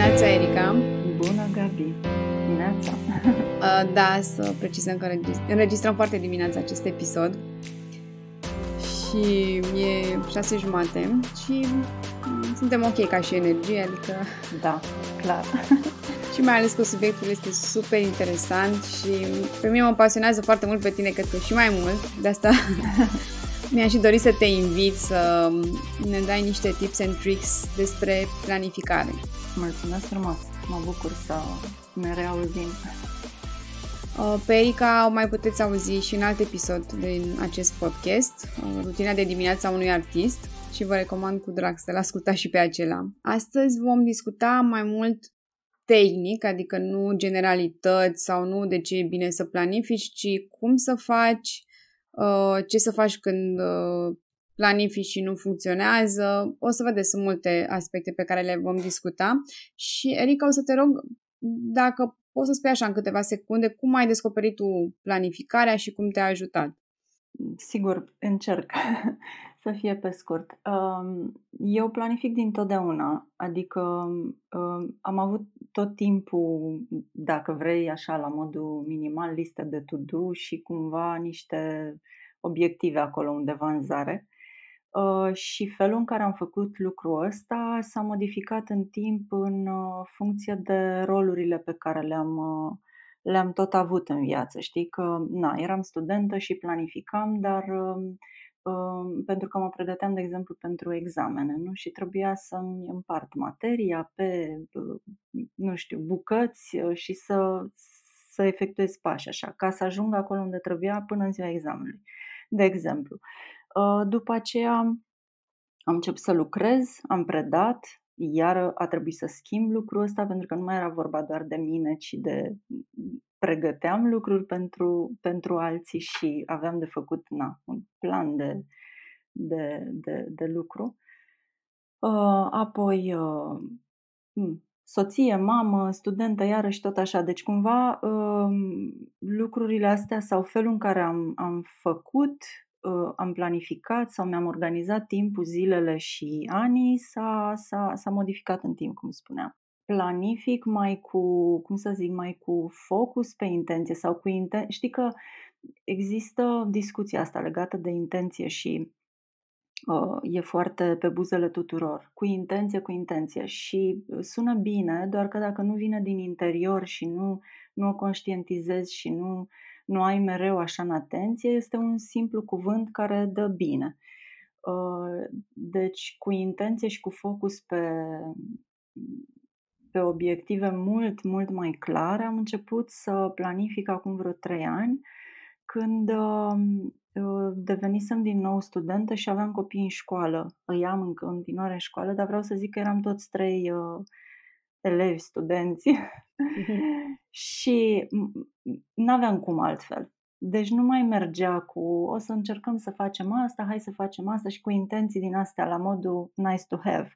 dimineața, Erica! Bună, Gabi! Dimineața! Uh, da, să precizăm că înregistrăm foarte dimineața acest episod și e șase jumate și suntem ok ca și energie, adică... Da, clar. și mai ales că subiectul este super interesant și pe mine mă pasionează foarte mult pe tine, cred că și mai mult, de asta mi-aș și dori să te invit să ne dai niște tips and tricks despre planificare. Mulțumesc frumos! Mă bucur să ne reauzim. Uh, pe Erica o mai puteți auzi și în alt episod din acest podcast, uh, rutina de dimineață a unui artist și vă recomand cu drag să-l ascultați și pe acela. Astăzi vom discuta mai mult tehnic, adică nu generalități sau nu de ce e bine să planifici, ci cum să faci, uh, ce să faci când planifici și nu funcționează. O să vedeți, sunt multe aspecte pe care le vom discuta și Erica o să te rog dacă poți să spui așa în câteva secunde cum ai descoperit tu planificarea și cum te-a ajutat. Sigur, încerc să fie pe scurt. Um, eu planific din totdeauna, adică um, am avut tot timpul, dacă vrei, așa, la modul minimal, listă de to-do și cumva niște obiective acolo undeva în zare. Uh, și felul în care am făcut lucrul ăsta s-a modificat în timp în uh, funcție de rolurile pe care le-am, uh, le-am tot avut în viață. Știi că, na, eram studentă și planificam, dar um, um, pentru că mă pregăteam, de exemplu, pentru examene, nu? Și trebuia să-mi împart materia pe, nu știu, bucăți și să, să efectuez pași așa, ca să ajung acolo unde trebuia până în ziua examenului. De exemplu, Uh, după aceea am început să lucrez, am predat, iar a trebuit să schimb lucrul ăsta pentru că nu mai era vorba doar de mine, ci de pregăteam lucruri pentru, pentru alții și aveam de făcut na, un plan de, de, de, de lucru. Uh, apoi uh, soție, mamă, studentă, iarăși tot așa. Deci cumva uh, lucrurile astea sau felul în care am, am făcut uh, am planificat sau mi-am organizat timpul, zilele și anii, s-a, s-a, s-a modificat în timp, cum spuneam. Planific mai cu, cum să zic, mai cu focus pe intenție sau cu intenție. Știi că există discuția asta legată de intenție și uh, e foarte pe buzele tuturor. Cu intenție, cu intenție. Și sună bine, doar că dacă nu vine din interior și nu, nu o conștientizezi și nu nu ai mereu așa în atenție, este un simplu cuvânt care dă bine. Uh, deci, cu intenție și cu focus pe, pe obiective mult, mult mai clare, am început să planific acum vreo trei ani, când um, uh, devenisem din nou studentă și aveam copii în școală. Îi am în continuare în școală, dar vreau să zic că eram toți trei uh, elevi, studenți și nu aveam cum altfel. Deci nu mai mergea cu o să încercăm să facem asta, hai să facem asta și cu intenții din astea la modul nice to have.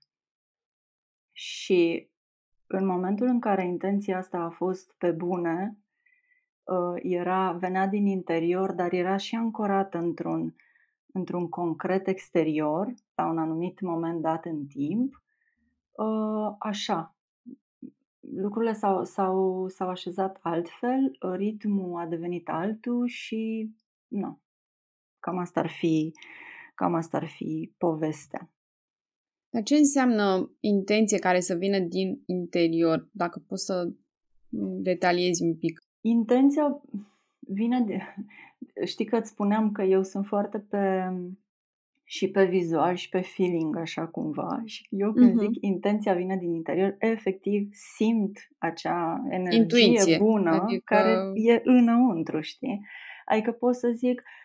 Și în momentul în care intenția asta a fost pe bune, ă, era, venea din interior, dar era și ancorată într-un, într-un concret exterior, la un anumit moment dat în timp, ă, așa, lucrurile s-au, s-au, s-au așezat altfel, ritmul a devenit altul și nu. Cam asta ar fi, cam asta ar fi povestea. Dar ce înseamnă intenție care să vină din interior? Dacă poți să detaliezi un pic. Intenția vine de... Știi că îți spuneam că eu sunt foarte pe și pe vizual și pe feeling așa cumva și eu când uh-huh. zic intenția vine din interior, efectiv simt acea energie Intuiție. bună adică... care e înăuntru, știi? Adică pot să zic, uh, uh,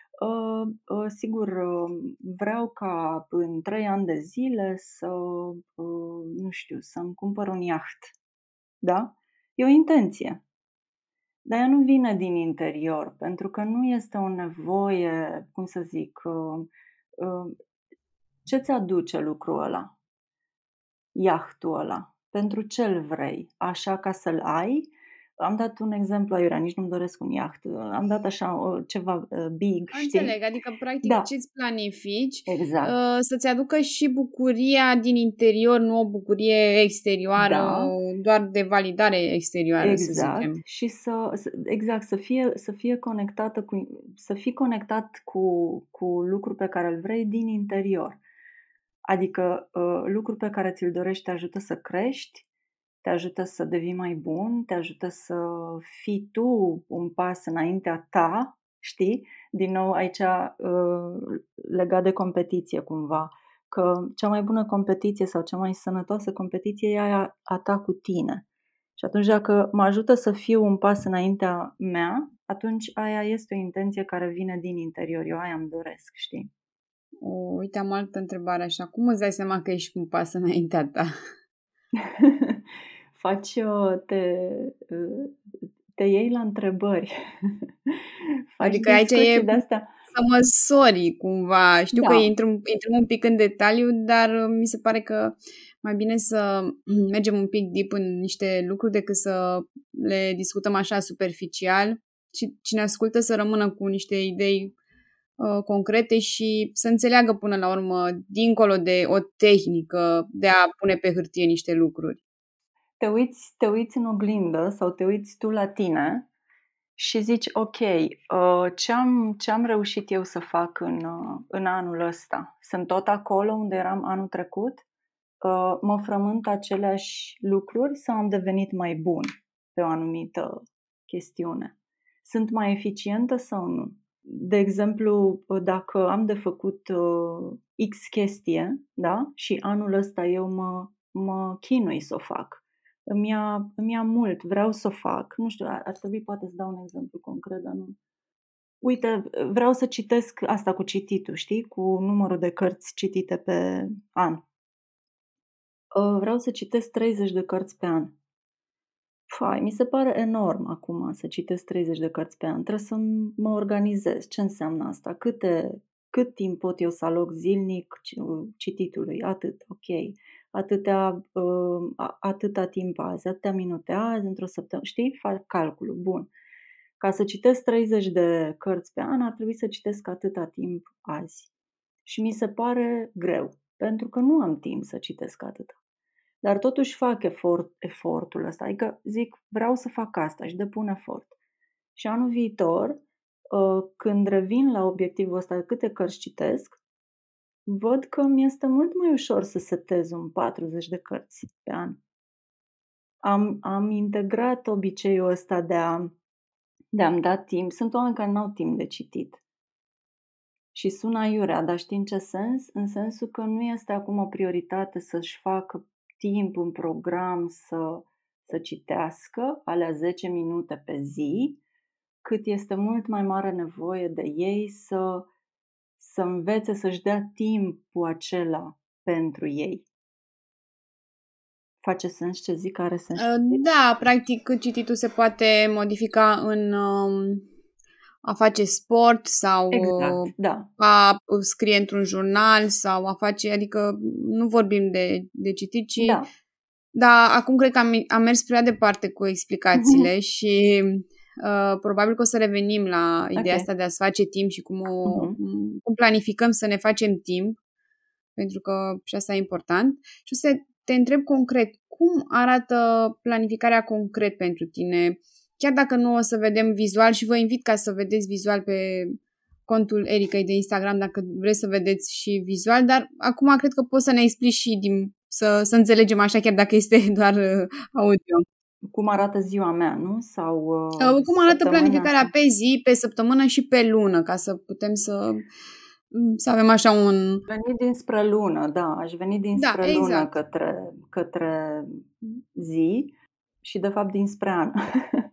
sigur, uh, vreau ca în trei ani de zile să, uh, nu știu, să-mi cumpăr un iaht, da? E o intenție. Dar ea nu vine din interior, pentru că nu este o nevoie, cum să zic, uh, ce ți aduce lucrul ăla? Iahtul ăla. Pentru ce îl vrei? Așa ca să-l ai? Am dat un exemplu aiurea, nici nu-mi doresc un iaht. Am dat așa ceva uh, big, Înțeleg, știi? adică practic da. ce-ți planifici exact. uh, să-ți aducă și bucuria din interior, nu o bucurie exterioară, da. doar de validare exterioară, exact. să zicem. Și să, exact, să fie, să fie conectată cu, să fii conectat cu, cu lucruri pe care îl vrei din interior. Adică uh, lucruri pe care ți-l dorești te ajută să crești, te ajută să devii mai bun, te ajută să fii tu un pas înaintea ta, știi? Din nou aici uh, legat de competiție cumva, că cea mai bună competiție sau cea mai sănătoasă competiție e aia a ta cu tine. Și atunci dacă mă ajută să fiu un pas înaintea mea, atunci aia este o intenție care vine din interior. Eu aia îmi doresc, știi? O, uite, am altă întrebare așa. Cum îți dai seama că ești un pas înaintea ta? faci, uh, te, uh, te iei la întrebări. faci adică aici e de astea. să măsori cumva. Știu da. că intrăm, intrăm un pic în detaliu, dar uh, mi se pare că mai bine să mergem un pic deep în niște lucruri decât să le discutăm așa superficial și cine ascultă să rămână cu niște idei uh, concrete și să înțeleagă până la urmă, dincolo de o tehnică de a pune pe hârtie niște lucruri te uiți, te uiți în oglindă sau te uiți tu la tine și zici, ok, uh, ce am, ce am reușit eu să fac în, uh, în anul ăsta? Sunt tot acolo unde eram anul trecut? Uh, mă frământ aceleași lucruri sau am devenit mai bun pe o anumită chestiune? Sunt mai eficientă sau nu? De exemplu, dacă am de făcut X chestie, da? Și anul ăsta eu mă, mă chinui să o fac îmi ia, îmi ia mult, vreau să o fac. Nu știu, ar, ar trebui poate să dau un exemplu concret, dar nu. Uite, vreau să citesc asta cu cititul, știi? Cu numărul de cărți citite pe an. Ă, vreau să citesc 30 de cărți pe an. Fai, mi se pare enorm acum să citesc 30 de cărți pe an. Trebuie să mă organizez. Ce înseamnă asta? Câte, cât timp pot eu să aloc zilnic cititului? Atât, ok atâtea, uh, atâta timp azi, atâtea minute azi, într-o săptămână, știi? Fac calculul, bun. Ca să citesc 30 de cărți pe an, ar trebui să citesc atâta timp azi. Și mi se pare greu, pentru că nu am timp să citesc atâta. Dar totuși fac efort, efortul ăsta, adică zic, vreau să fac asta și depun efort. Și anul viitor, uh, când revin la obiectivul ăsta, câte cărți citesc, văd că mi este mult mai ușor să setez un 40 de cărți pe an. Am, am integrat obiceiul ăsta de, a, de a-mi da timp. Sunt oameni care nu au timp de citit. Și sună iurea, dar știi în ce sens? În sensul că nu este acum o prioritate să-și facă timp în program să, să citească alea 10 minute pe zi, cât este mult mai mare nevoie de ei să să învețe să-și dea timpul acela pentru ei. Face sens ce zic? Are sens? Uh, da, practic cititul se poate modifica în um, a face sport sau exact, da. a scrie într-un jurnal sau a face, adică nu vorbim de, de citit, ci da. Da, acum cred că am, am mers prea departe cu explicațiile și Uh, probabil că o să revenim la ideea okay. asta de a-ți face timp și cum, o, uh-huh. cum planificăm să ne facem timp, pentru că și asta e important. Și o să te întreb concret, cum arată planificarea concret pentru tine? Chiar dacă nu o să vedem vizual și vă invit ca să vedeți vizual pe contul Ericăi de Instagram dacă vreți să vedeți și vizual, dar acum cred că poți să ne explici și din, să, să înțelegem așa chiar dacă este doar uh, audio cum arată ziua mea, nu? Sau uh, Cum arată planificarea pe zi, pe săptămână și pe lună, ca să putem să mm, să avem așa un... Veni dinspre lună, da, aș veni dinspre da, exact. lună către, către zi și de fapt dinspre an.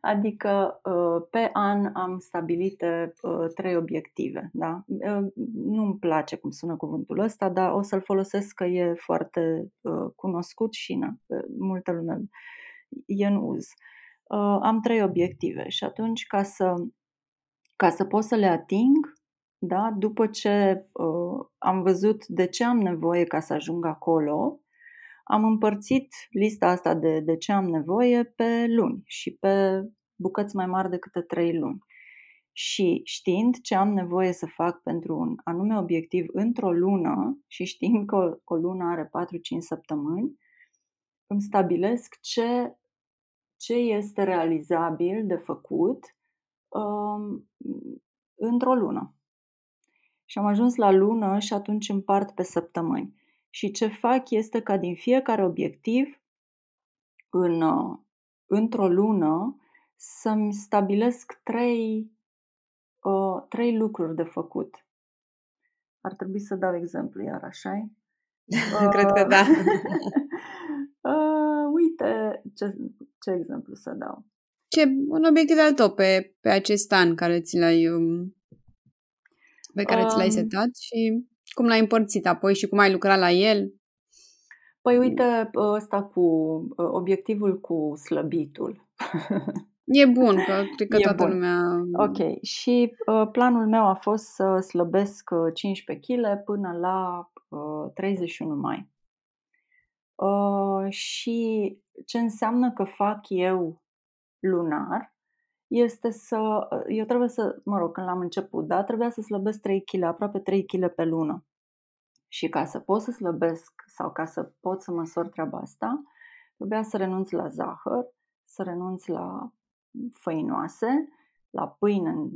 adică uh, pe an am stabilite uh, trei obiective, da? Uh, nu-mi place cum sună cuvântul ăsta, dar o să-l folosesc că e foarte cunoscut și na, multă lume e în uz. Uh, am trei obiective și atunci ca să, ca să pot să le ating, da, după ce uh, am văzut de ce am nevoie ca să ajung acolo, am împărțit lista asta de, de ce am nevoie pe luni și pe bucăți mai mari de câte trei luni. Și știind ce am nevoie să fac pentru un anume obiectiv într-o lună și știind că o, o lună are 4-5 săptămâni, îmi stabilesc ce, ce este realizabil de făcut um, într-o lună. Și am ajuns la lună și atunci împart pe săptămâni. Și ce fac este ca din fiecare obiectiv, în, uh, într-o lună, să-mi stabilesc trei, uh, trei lucruri de făcut. Ar trebui să dau exemplu iar, așa Cred că da. uh, uite ce, ce exemplu să dau. Ce un obiectiv al tău pe, pe acest an care ți l-ai um, pe care um, ți l-ai setat și cum l-ai împărțit apoi și cum ai lucrat la el? Păi uite, ăsta cu obiectivul cu slăbitul. E bun, că cred că e toată bun. lumea... Ok, și uh, planul meu a fost să slăbesc 15 kg până la uh, 31 mai. Uh, și ce înseamnă că fac eu lunar este să, eu trebuie să, mă rog, când l-am început, da, trebuia să slăbesc 3 kg, aproape 3 kg pe lună. Și ca să pot să slăbesc sau ca să pot să măsor treaba asta, trebuia să renunț la zahăr, să renunț la făinoase, la pâine în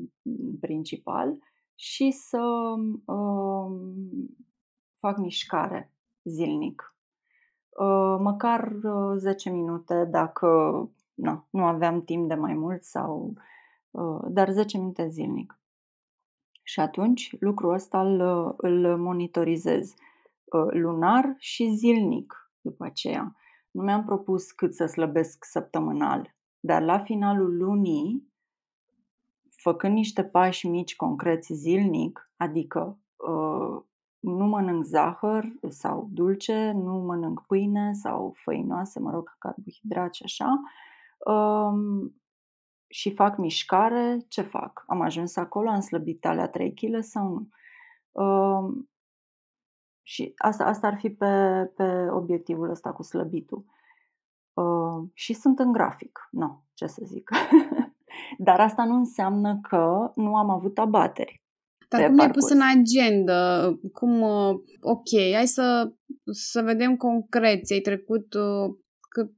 principal și să uh, fac mișcare zilnic. Uh, măcar 10 uh, minute dacă na, nu aveam timp de mai mult sau uh, dar 10 minute zilnic. Și atunci lucrul ăsta îl, îl monitorizez uh, lunar și zilnic după aceea. Nu mi-am propus cât să slăbesc săptămânal, dar la finalul lunii, făcând niște pași mici concreți zilnic, adică uh, nu mănânc zahăr sau dulce, nu mănânc pâine sau făinoase, mă rog, carbohidrați și așa, uh, și fac mișcare, ce fac? Am ajuns acolo, am slăbit alea 3 kg sau nu? Uh, și asta, asta ar fi pe, pe obiectivul ăsta cu slăbitul. Uh, și sunt în grafic. Nu, ce să zic. Dar asta nu înseamnă că nu am avut abateri. Dar cum ai pus în agenda? Cum, uh, ok, hai să, să vedem concret, ți-ai trecut uh, că tu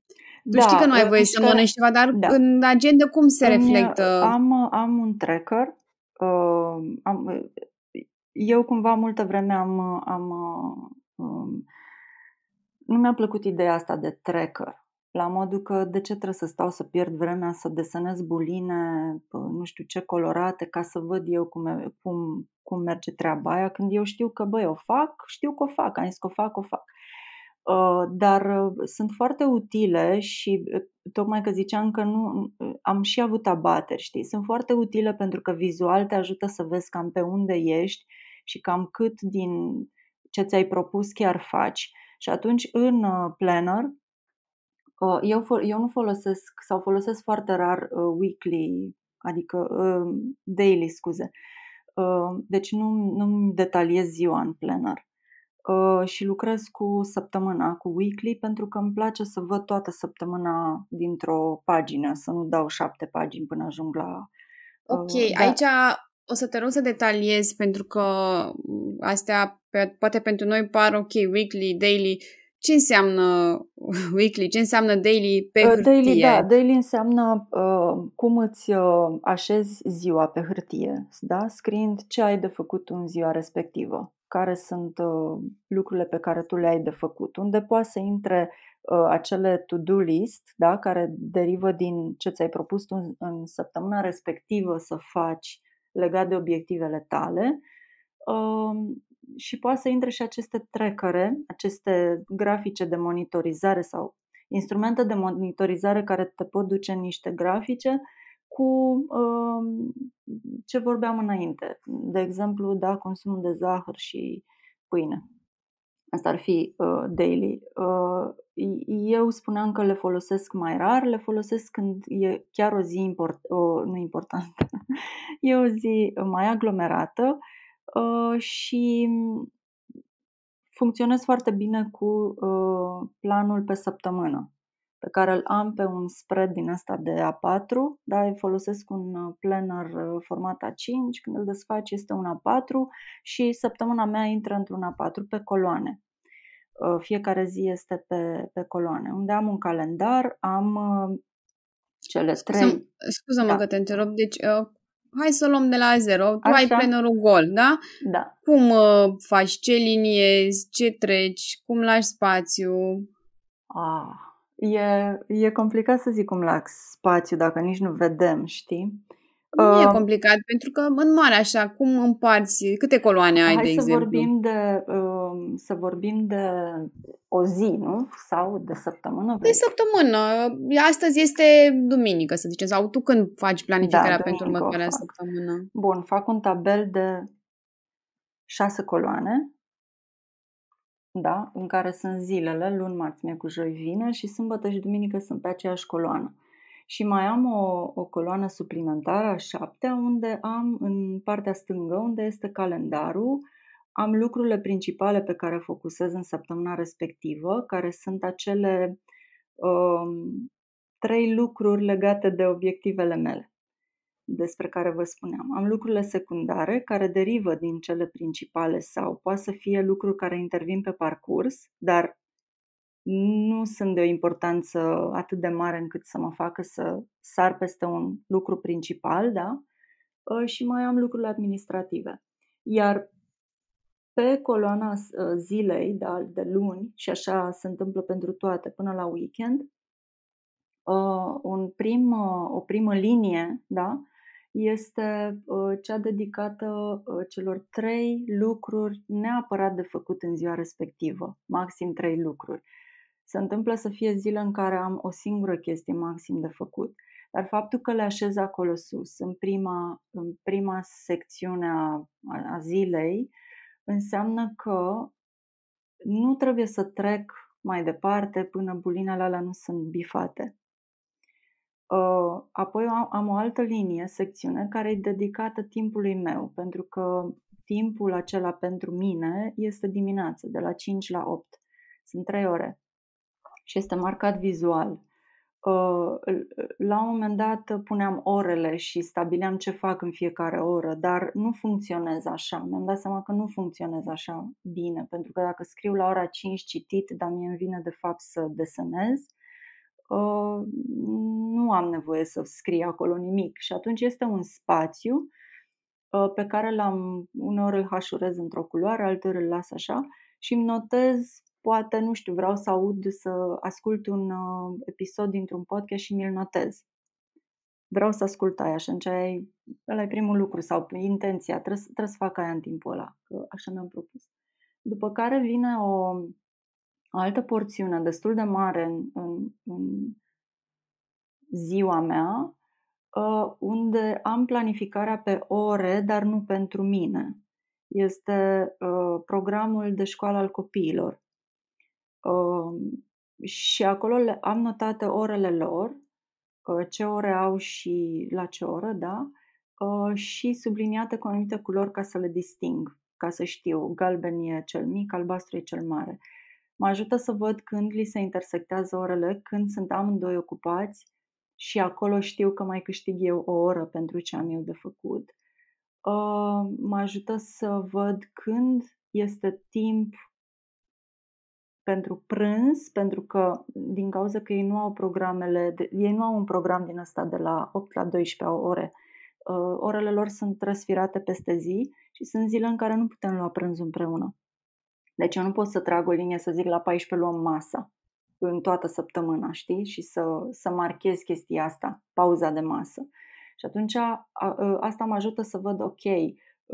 da, știi că nu ai voie să mănânci ceva, dar da. în agenda cum se Îmi, reflectă? Am, am un tracker. Uh, am, eu cumva multă vreme am, am um, nu mi-a plăcut ideea asta de tracker. La modul că de ce trebuie să stau să pierd vremea să desenez buline, nu știu ce colorate, ca să văd eu cum, cum, cum merge treaba aia, când eu știu că, băi, o fac, știu că o fac, am zis că o fac, o fac. Uh, dar uh, sunt foarte utile și uh, tocmai că ziceam că nu am și avut abateri, știi? Sunt foarte utile pentru că vizual te ajută să vezi cam pe unde ești și cam cât din ce ți-ai propus chiar faci. Și atunci în planner eu, eu nu folosesc sau folosesc foarte rar weekly, adică daily, scuze. Deci nu, nu detaliez ziua în planner Uh, și lucrez cu săptămâna, cu weekly, pentru că îmi place să văd toată săptămâna dintr-o pagină, să nu dau șapte pagini până ajung la... Uh, ok, da. aici o să te rog să detaliez pentru că astea poate pentru noi par ok, weekly, daily. Ce înseamnă weekly? Ce înseamnă daily pe hârtie? Daily, da, daily înseamnă uh, cum îți uh, așezi ziua pe hârtie, da? scriind ce ai de făcut în ziua respectivă care sunt uh, lucrurile pe care tu le ai de făcut, unde poate să intre uh, acele to-do list, da, care derivă din ce ți-ai propus tu în, în săptămâna respectivă să faci legat de obiectivele tale uh, și poate să intre și aceste trackere, aceste grafice de monitorizare sau instrumente de monitorizare care te pot duce în niște grafice cu uh, ce vorbeam înainte. De exemplu, da, consumul de zahăr și pâine. Asta ar fi uh, daily. Uh, eu spuneam că le folosesc mai rar, le folosesc când e chiar o zi import, uh, nu importantă, e o zi mai aglomerată uh, și funcționez foarte bine cu uh, planul pe săptămână, pe care îl am pe un spread din asta de A4, da, folosesc un uh, planner uh, format A5, când îl desfaci este un A4 și săptămâna mea intră într-un A4 pe coloane. Uh, fiecare zi este pe, pe coloane, unde am un calendar, am uh, cele trei... Scuză-mă da. că te întreb, deci uh, hai să o luăm de la zero. Tu Așa. ai plannerul gol, da? Da. Cum uh, faci? Ce liniezi? Ce treci? Cum lași spațiu? Ah, e, e complicat să zic cum lași spațiu dacă nici nu vedem, știi? Nu uh, e complicat, pentru că în mare așa, cum împarți, câte coloane ai, hai de să exemplu? Vorbim de, uh, să vorbim de o zi, nu? Sau de săptămână? Vrei? De săptămână. Astăzi este duminică, să zicem. Sau tu când faci planificarea da, pentru următoarea săptămână? Bun, fac un tabel de șase coloane, da? în care sunt zilele, luni, marți, miercuri, joi, vineri și sâmbătă și duminică sunt pe aceeași coloană. Și mai am o, o coloană suplimentară, a șaptea, unde am în partea stângă, unde este calendarul, am lucrurile principale pe care focusez în săptămâna respectivă, care sunt acele um, trei lucruri legate de obiectivele mele despre care vă spuneam. Am lucrurile secundare care derivă din cele principale sau poate să fie lucruri care intervin pe parcurs, dar nu sunt de o importanță atât de mare încât să mă facă să sar peste un lucru principal, da? Ă, și mai am lucrurile administrative. Iar pe coloana ă, zilei, da, de luni, și așa se întâmplă pentru toate până la weekend, ă, un prim, o primă linie da, este cea dedicată celor trei lucruri neapărat de făcut în ziua respectivă, maxim trei lucruri. Se întâmplă să fie zile în care am o singură chestie maxim de făcut. Dar faptul că le așez acolo sus, în prima, în prima secțiune a, a zilei, înseamnă că nu trebuie să trec mai departe până bulinele alea nu sunt bifate. Uh, apoi am, am o altă linie, secțiune, care e dedicată timpului meu, pentru că timpul acela pentru mine este dimineața, de la 5 la 8. Sunt 3 ore și este marcat vizual. Uh, la un moment dat puneam orele și stabileam ce fac în fiecare oră, dar nu funcționez așa. Mi-am dat seama că nu funcționez așa bine, pentru că dacă scriu la ora 5 citit, dar mie îmi vine de fapt să desenez, uh, nu am nevoie să scriu acolo nimic. Și atunci este un spațiu uh, pe care l-am, uneori îl hașurez într-o culoare, alteori îl las așa și îmi notez poate, nu știu, vreau să aud, să ascult un uh, episod dintr-un podcast și mi-l notez. Vreau să ascult aia și atunci ai, ăla e primul lucru sau intenția, trebuie, trebuie să fac aia în timpul ăla, că așa mi-am propus. După care vine o, o altă porțiune destul de mare în, în, în ziua mea, uh, unde am planificarea pe ore, dar nu pentru mine. Este uh, programul de școală al copiilor și acolo le, am notate orele lor, uh, ce ore au și la ce oră, da? Uh, și subliniate cu anumite culori ca să le disting, ca să știu, galben e cel mic, albastru e cel mare. Mă ajută să văd când li se intersectează orele, când sunt amândoi ocupați și acolo știu că mai câștig eu o oră pentru ce am eu de făcut. Uh, mă ajută să văd când este timp pentru prânz, pentru că din cauza că ei nu au programele, de, ei nu au un program din ăsta de la 8 la 12 ore. Uh, orele lor sunt răsfirate peste zi și sunt zile în care nu putem lua prânzul împreună. Deci eu nu pot să trag o linie să zic la 14 luăm masa în toată săptămâna, știi? Și să, să marchez chestia asta, pauza de masă. Și atunci a, a, asta mă ajută să văd, ok,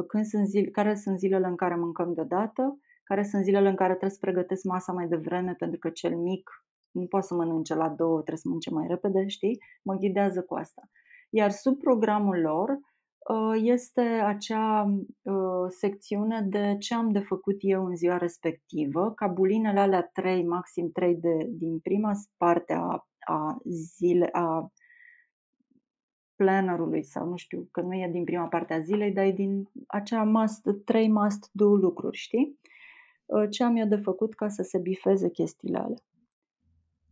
când sunt zile, care sunt zilele în care mâncăm deodată, care sunt zilele în care trebuie să pregătesc masa mai devreme pentru că cel mic nu poate să mănânce la două, trebuie să mănânce mai repede, știi? Mă ghidează cu asta. Iar sub programul lor uh, este acea uh, secțiune de ce am de făcut eu în ziua respectivă, ca bulinele alea trei, maxim trei de, din prima parte a, a zile, a plannerului sau nu știu, că nu e din prima parte a zilei, dar e din acea must, trei must do lucruri, știi? Uh, ce am eu de făcut ca să se bifeze chestiile alea.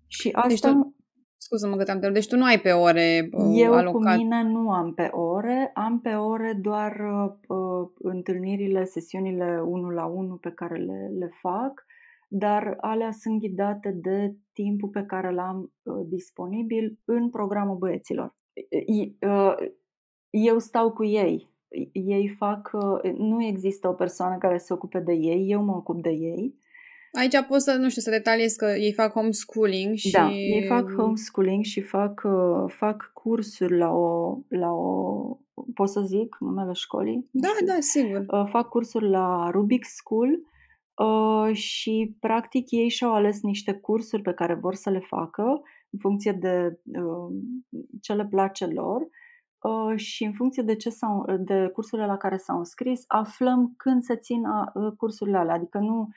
Și asta... Deci tu, scuză-mă că te-am Deci tu nu ai pe ore uh, Eu alocat. cu mine nu am pe ore, am pe ore doar uh, întâlnirile, sesiunile unul la unul pe care le, le fac, dar alea sunt ghidate de timpul pe care l-am uh, disponibil în programul băieților. Uh, eu stau cu ei, ei fac, uh, nu există o persoană care se ocupe de ei, eu mă ocup de ei. Aici poți să, nu știu, să detaliez că ei fac homeschooling și... Da, ei fac homeschooling și fac, uh, fac cursuri la o, la o... Pot să zic numele școlii? Da, da, sigur. Uh, fac cursuri la Rubik School și practic ei și-au ales niște cursuri pe care vor să le facă în funcție de ce le place lor Uh, și în funcție de, ce s-au, de cursurile la care s-au înscris, aflăm când se țin uh, cursurile alea. Adică nu,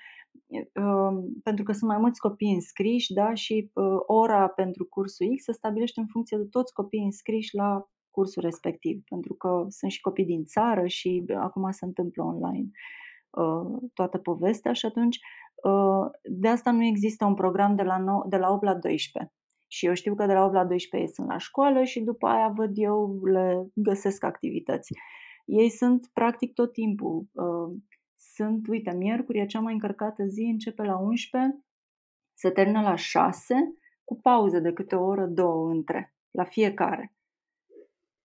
uh, pentru că sunt mai mulți copii înscriși, da, și ora pentru cursul X se stabilește în funcție de toți copiii înscriși la cursul respectiv, pentru că sunt și copii din țară și acum se întâmplă online toată povestea și atunci de asta nu există un program de la, 9, de la 8 la 12 și eu știu că de la 8 la 12 ei sunt la școală și după aia văd eu, le găsesc activități. Ei sunt practic tot timpul. Uh, sunt, uite, miercuri e cea mai încărcată zi, începe la 11, se termină la 6, cu pauze de câte o oră, două între, la fiecare.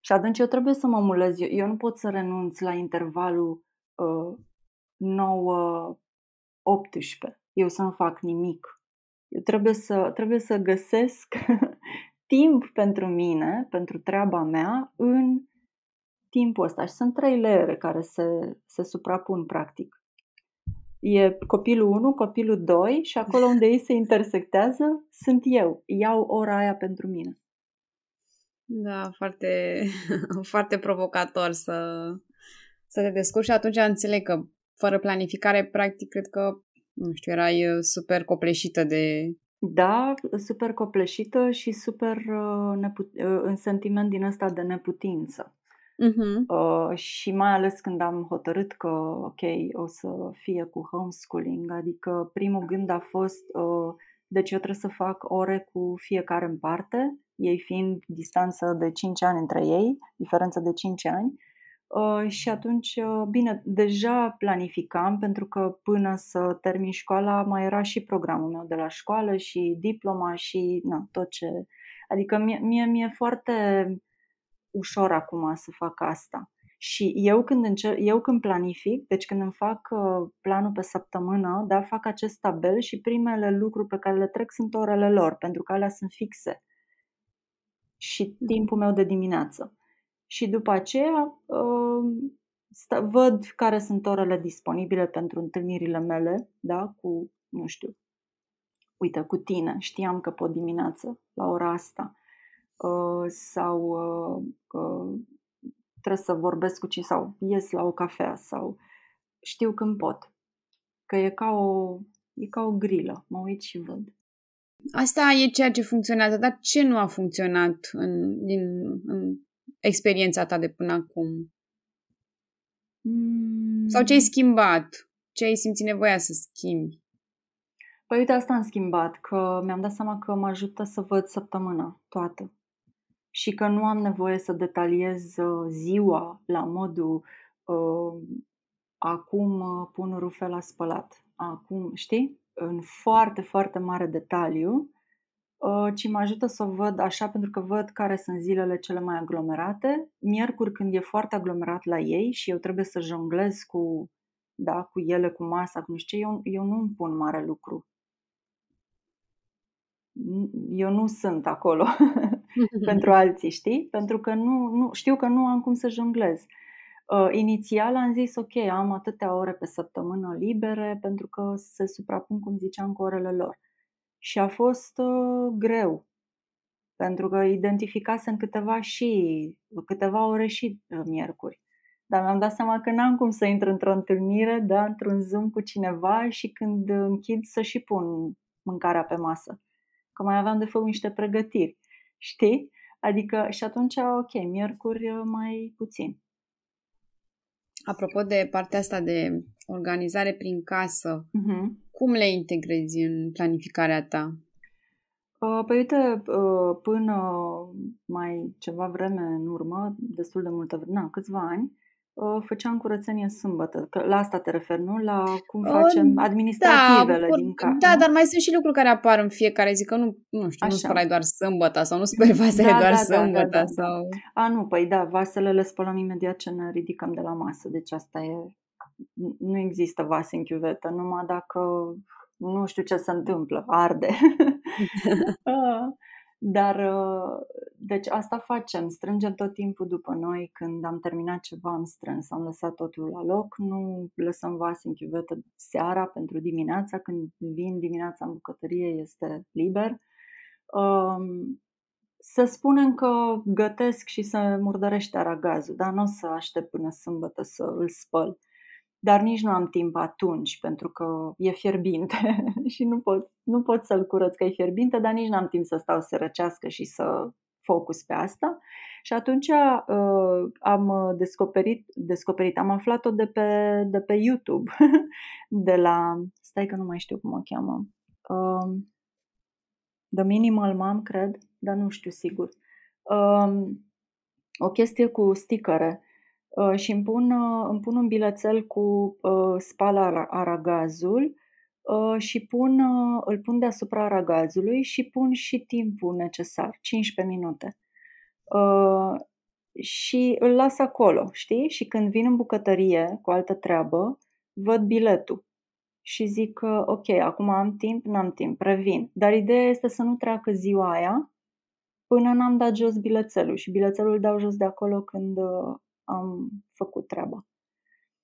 Și atunci eu trebuie să mă mulez. Eu, eu nu pot să renunț la intervalul uh, 9-18. Eu să nu fac nimic eu trebuie să, trebuie să găsesc timp pentru mine, pentru treaba mea, în timpul ăsta. Și sunt trei leere care se, se suprapun, practic. E copilul 1, copilul 2 și acolo unde ei se intersectează sunt eu. Iau ora aia pentru mine. Da, foarte, foarte provocator să, să te descurci și atunci înțeleg că fără planificare, practic, cred că nu știu, erai uh, super copleșită de... Da, super copleșită și super uh, neput- uh, în sentiment din ăsta de neputință. Uh-huh. Uh, și mai ales când am hotărât că, ok, o să fie cu homeschooling, adică primul gând a fost, uh, deci eu trebuie să fac ore cu fiecare în parte, ei fiind distanță de 5 ani între ei, diferență de 5 ani, Uh, și atunci, uh, bine, deja planificam pentru că până să termin școala mai era și programul meu de la școală și diploma și na, tot ce... Adică mie, mie mi-e foarte ușor acum să fac asta. Și eu când, încer- eu când planific, deci când îmi fac uh, planul pe săptămână, da, fac acest tabel și primele lucruri pe care le trec sunt orele lor, pentru că alea sunt fixe. Și mm. timpul meu de dimineață și după aceea uh, văd care sunt orele disponibile pentru întâlnirile mele, da, cu, nu știu, uite, cu tine, știam că pot dimineață la ora asta uh, sau uh, trebuie să vorbesc cu cine sau ies la o cafea sau știu când pot. Că e ca o, e ca o grilă, mă uit și văd. Asta e ceea ce funcționează, dar ce nu a funcționat în, din, în experiența ta de până acum? Mm. Sau ce ai schimbat? Ce ai simțit nevoia să schimbi? Păi uite, asta am schimbat, că mi-am dat seama că mă ajută să văd săptămâna toată și că nu am nevoie să detaliez uh, ziua la modul uh, acum uh, pun rufe la spălat, acum, știi? În foarte, foarte mare detaliu Uh, ci mă ajută să văd așa pentru că văd care sunt zilele cele mai aglomerate. Miercuri când e foarte aglomerat la ei și eu trebuie să jonglez cu, da, cu ele, cu masa, cu nu știu ce, eu, eu nu îmi pun mare lucru. Eu nu sunt acolo pentru alții, știi? Pentru că nu, nu, știu că nu am cum să jonglez. Uh, inițial am zis, ok, am atâtea ore pe săptămână libere pentru că se suprapun, cum ziceam, cu orele lor și a fost uh, greu. Pentru că identificasem câteva și câteva ore și uh, miercuri. Dar mi-am dat seama că n-am cum să intru într-o întâlnire, da, într-un Zoom cu cineva și când închid să și pun mâncarea pe masă. Că mai aveam de făcut niște pregătiri. Știi? Adică și atunci, ok, miercuri uh, mai puțin. Apropo de partea asta de organizare prin casă, uh-huh. cum le integrezi în planificarea ta? Uh, păi uite, uh, până mai ceva vreme în urmă, destul de multă vreme, na, câțiva ani, uh, făceam curățenie sâmbătă. Că la asta te referi, nu? La cum facem da, administrativele da, din casă. Da, dar mai sunt și lucruri care apar în fiecare zi, că nu, nu știu, Așa. nu spălai doar sâmbătă sau nu speli vasele da, doar da, sâmbătă. Da, da, da, sau... da. A, nu, păi da, vasele le spălăm imediat ce ne ridicăm de la masă, deci asta e... Nu există vase în chiuvetă, numai dacă nu știu ce se întâmplă, arde. Ah, dar, uh, deci asta facem, strângem tot timpul după noi, când am terminat ceva am strâns, am lăsat totul la loc, nu lăsăm vas în chiuvetă seara pentru dimineața, când vin dimineața în bucătărie este liber. Um, să spunem că gătesc și să murdărește aragazul, dar nu o să aștept până sâmbătă să îl spăl dar nici nu am timp atunci pentru că e fierbinte și nu pot, nu pot să-l curăț că e fierbinte, dar nici nu am timp să stau să răcească și să focus pe asta. Și atunci uh, am descoperit, descoperit, am aflat-o de pe, de pe YouTube, de la, stai că nu mai știu cum o cheamă, uh, The Minimal Mom, cred, dar nu știu sigur. Uh, o chestie cu sticăre Uh, și îmi pun, uh, îmi pun un bilețel cu uh, spală aragazul și pun, îl pun deasupra aragazului și pun și timpul necesar, 15 minute. Și îl las acolo, știi? Și când vin în bucătărie cu altă treabă, văd biletul și zic că, ok, acum am timp, n-am timp, revin. Dar ideea este să nu treacă ziua aia până n-am dat jos bilețelul și bilețelul îl dau jos de acolo când am făcut treaba.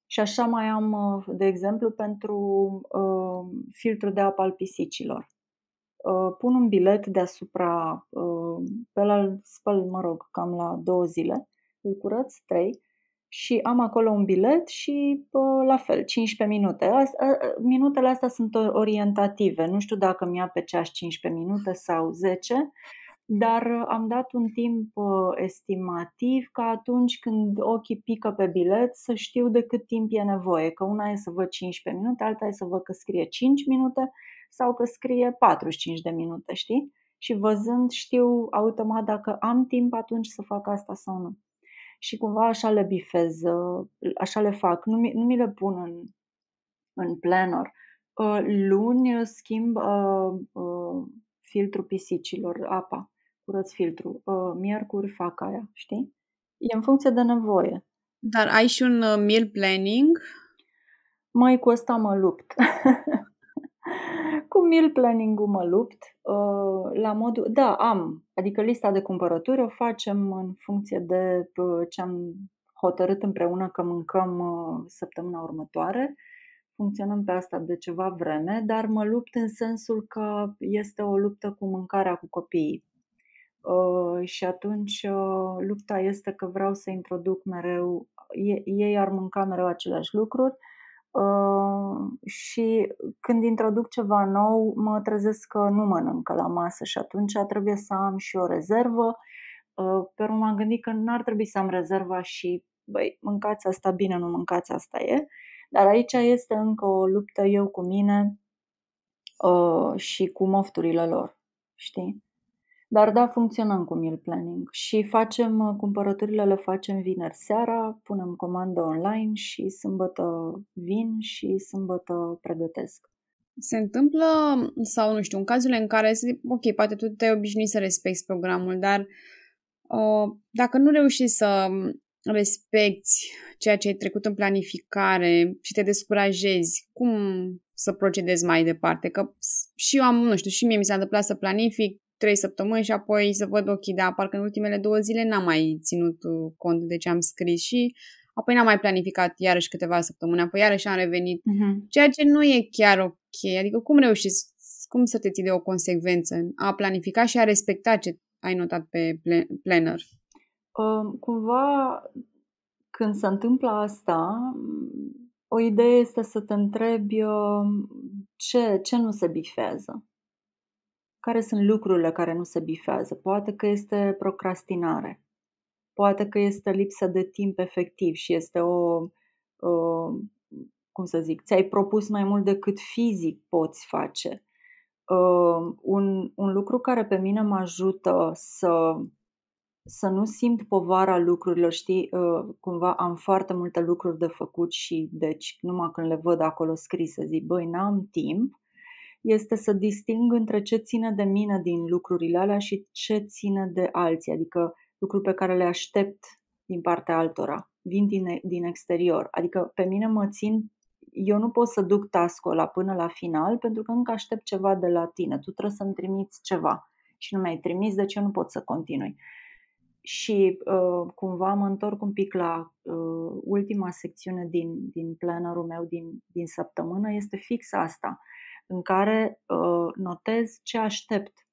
Și așa mai am, uh, de exemplu, pentru uh, filtrul de apă al pisicilor. Uh, pun un bilet deasupra, uh, pe la spăl, mă rog, cam la două zile, îl curăț, trei, și am acolo un bilet și uh, la fel, 15 minute. As, uh, minutele astea sunt orientative, nu știu dacă mi-a pe ceas 15 minute sau 10, dar uh, am dat un timp uh, estimativ ca atunci când ochii pică pe bilet să știu de cât timp e nevoie, că una e să văd 15 minute, alta e să văd că scrie 5 minute sau că scrie 45 de minute, știi? Și văzând știu automat dacă am timp atunci să fac asta sau nu. Și cumva așa le bifez, uh, așa le fac, nu mi, nu mi le pun în, în planner. Luni schimb uh, uh, filtrul pisicilor, apa curăț filtru. Uh, miercuri fac aia, știi? E în funcție de nevoie. Dar ai și un uh, meal planning? Mai cu asta mă lupt. cu meal planning-ul mă lupt. Uh, la modul, da, am. Adică lista de cumpărături o facem în funcție de ce am hotărât împreună că mâncăm săptămâna următoare. Funcționăm pe asta de ceva vreme, dar mă lupt în sensul că este o luptă cu mâncarea cu copiii. Uh, și atunci uh, lupta este că vreau să introduc mereu, ei ar mânca mereu aceleași lucruri uh, și când introduc ceva nou mă trezesc că nu mănâncă la masă și atunci trebuie să am și o rezervă. Pe urmă m-am gândit că n-ar trebui să am rezerva și băi, mâncați asta bine, nu mâncați asta e. Dar aici este încă o luptă eu cu mine uh, și cu mofturile lor, știi? Dar da, funcționăm cu meal planning și facem uh, cumpărăturile le facem vineri seara, punem comandă online și sâmbătă vin și sâmbătă pregătesc. Se întâmplă, sau nu știu, în cazurile în care, ok, poate tu te-ai obișnuit să respecti programul, dar uh, dacă nu reușești să respecti ceea ce ai trecut în planificare și te descurajezi, cum să procedezi mai departe? Că și eu am, nu știu, și mie mi s-a întâmplat să planific, trei săptămâni și apoi să văd ochii, da, parcă în ultimele două zile n-am mai ținut uh, cont de ce am scris și apoi n-am mai planificat iarăși câteva săptămâni, apoi iarăși am revenit, uh-huh. ceea ce nu e chiar ok. Adică cum reușești, cum să te ții de o consecvență a planifica și a respecta ce ai notat pe planner? Uh, cumva, când se întâmplă asta, o idee este să te întrebi uh, ce, ce nu se bifează care sunt lucrurile care nu se bifează. Poate că este procrastinare, poate că este lipsă de timp efectiv și este o uh, cum să zic, ți-ai propus mai mult decât fizic poți face. Uh, un, un lucru care pe mine mă ajută să, să nu simt povara lucrurilor, știi, uh, cumva am foarte multe lucruri de făcut și deci numai când le văd acolo scrise zic, băi, n-am timp, este să disting între ce ține de mine din lucrurile alea și ce ține de alții, adică lucruri pe care le aștept din partea altora, vin din, din exterior. Adică pe mine mă țin, eu nu pot să duc task ăla până la final pentru că încă aștept ceva de la tine. Tu trebuie să-mi trimiți ceva și nu mi-ai trimis, deci eu nu pot să continui. Și uh, cumva mă întorc un pic la uh, ultima secțiune din, din plannerul meu din, din săptămână, este fix asta, în care uh, notez ce aștept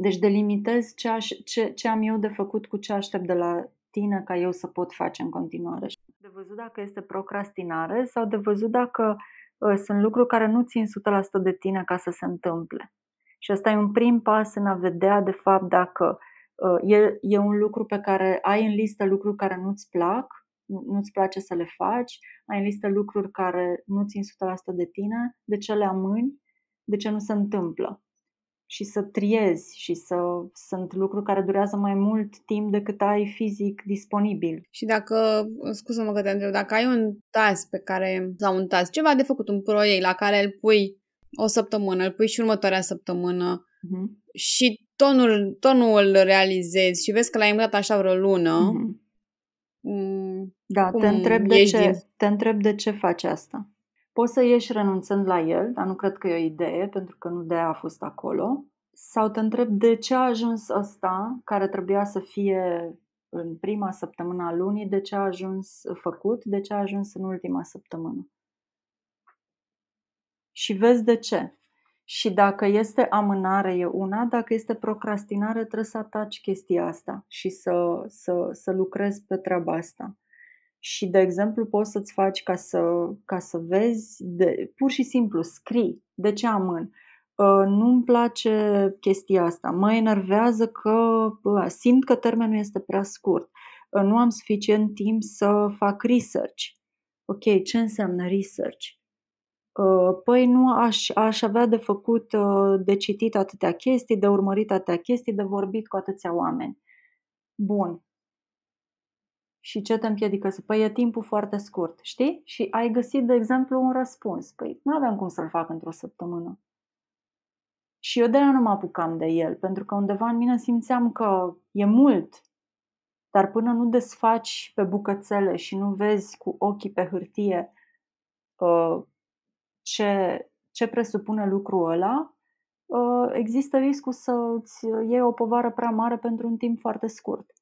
deci delimitez ce, aș, ce, ce am eu de făcut cu ce aștept de la tine ca eu să pot face în continuare. De văzut dacă este procrastinare sau de văzut dacă uh, sunt lucruri care nu țin 100% de tine ca să se întâmple. Și asta e un prim pas în a vedea de fapt dacă uh, e, e un lucru pe care ai în listă lucruri care nu-ți plac, nu-ți place să le faci, ai în listă lucruri care nu țin 100% de tine, de ce le amâni, de ce nu se întâmplă și să triezi și să sunt lucruri care durează mai mult timp decât ai fizic disponibil. Și dacă, scuză-mă că te întreb, dacă ai un task pe care, sau un task, ceva de făcut, un proiect la care îl pui o săptămână, îl pui și următoarea săptămână uh-huh. și tonul, tonul îl realizezi și vezi că l-ai îmblat așa vreo lună, uh-huh. Da, te întreb, de ce, din... te întreb de ce faci asta. Poți să ieși renunțând la el, dar nu cred că e o idee, pentru că nu de a fost acolo. Sau te întreb de ce a ajuns ăsta, care trebuia să fie în prima săptămână a lunii, de ce a ajuns făcut, de ce a ajuns în ultima săptămână. Și vezi de ce. Și dacă este amânare e una, dacă este procrastinare trebuie să ataci chestia asta și să, să, să lucrezi pe treaba asta și, de exemplu, poți să-ți faci ca să, ca să vezi, de, pur și simplu, scrii de ce amân. Uh, nu-mi place chestia asta, mă enervează că uh, simt că termenul este prea scurt, uh, nu am suficient timp să fac research. Ok, ce înseamnă research? Păi nu aș, aș avea de făcut, de citit atâtea chestii, de urmărit atâtea chestii, de vorbit cu atâția oameni. Bun, și ce te împiedică să... Păi e timpul foarte scurt, știi? Și ai găsit, de exemplu, un răspuns. Păi nu aveam cum să-l fac într-o săptămână. Și eu de-aia nu mă apucam de el, pentru că undeva în mine simțeam că e mult, dar până nu desfaci pe bucățele și nu vezi cu ochii pe hârtie uh, ce, ce presupune lucrul ăla, uh, există riscul să-ți iei o povară prea mare pentru un timp foarte scurt.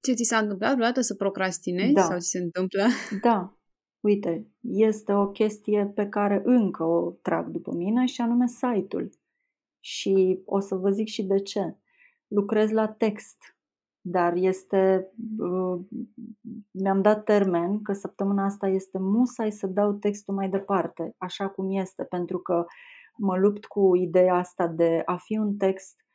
Ce ți s-a întâmplat vreodată să procrastinezi da. sau ți se întâmplă? Da. Uite, este o chestie pe care încă o trag după mine și anume site-ul. Și o să vă zic și de ce. Lucrez la text, dar este... Uh, mi-am dat termen că săptămâna asta este musai să dau textul mai departe, așa cum este, pentru că mă lupt cu ideea asta de a fi un text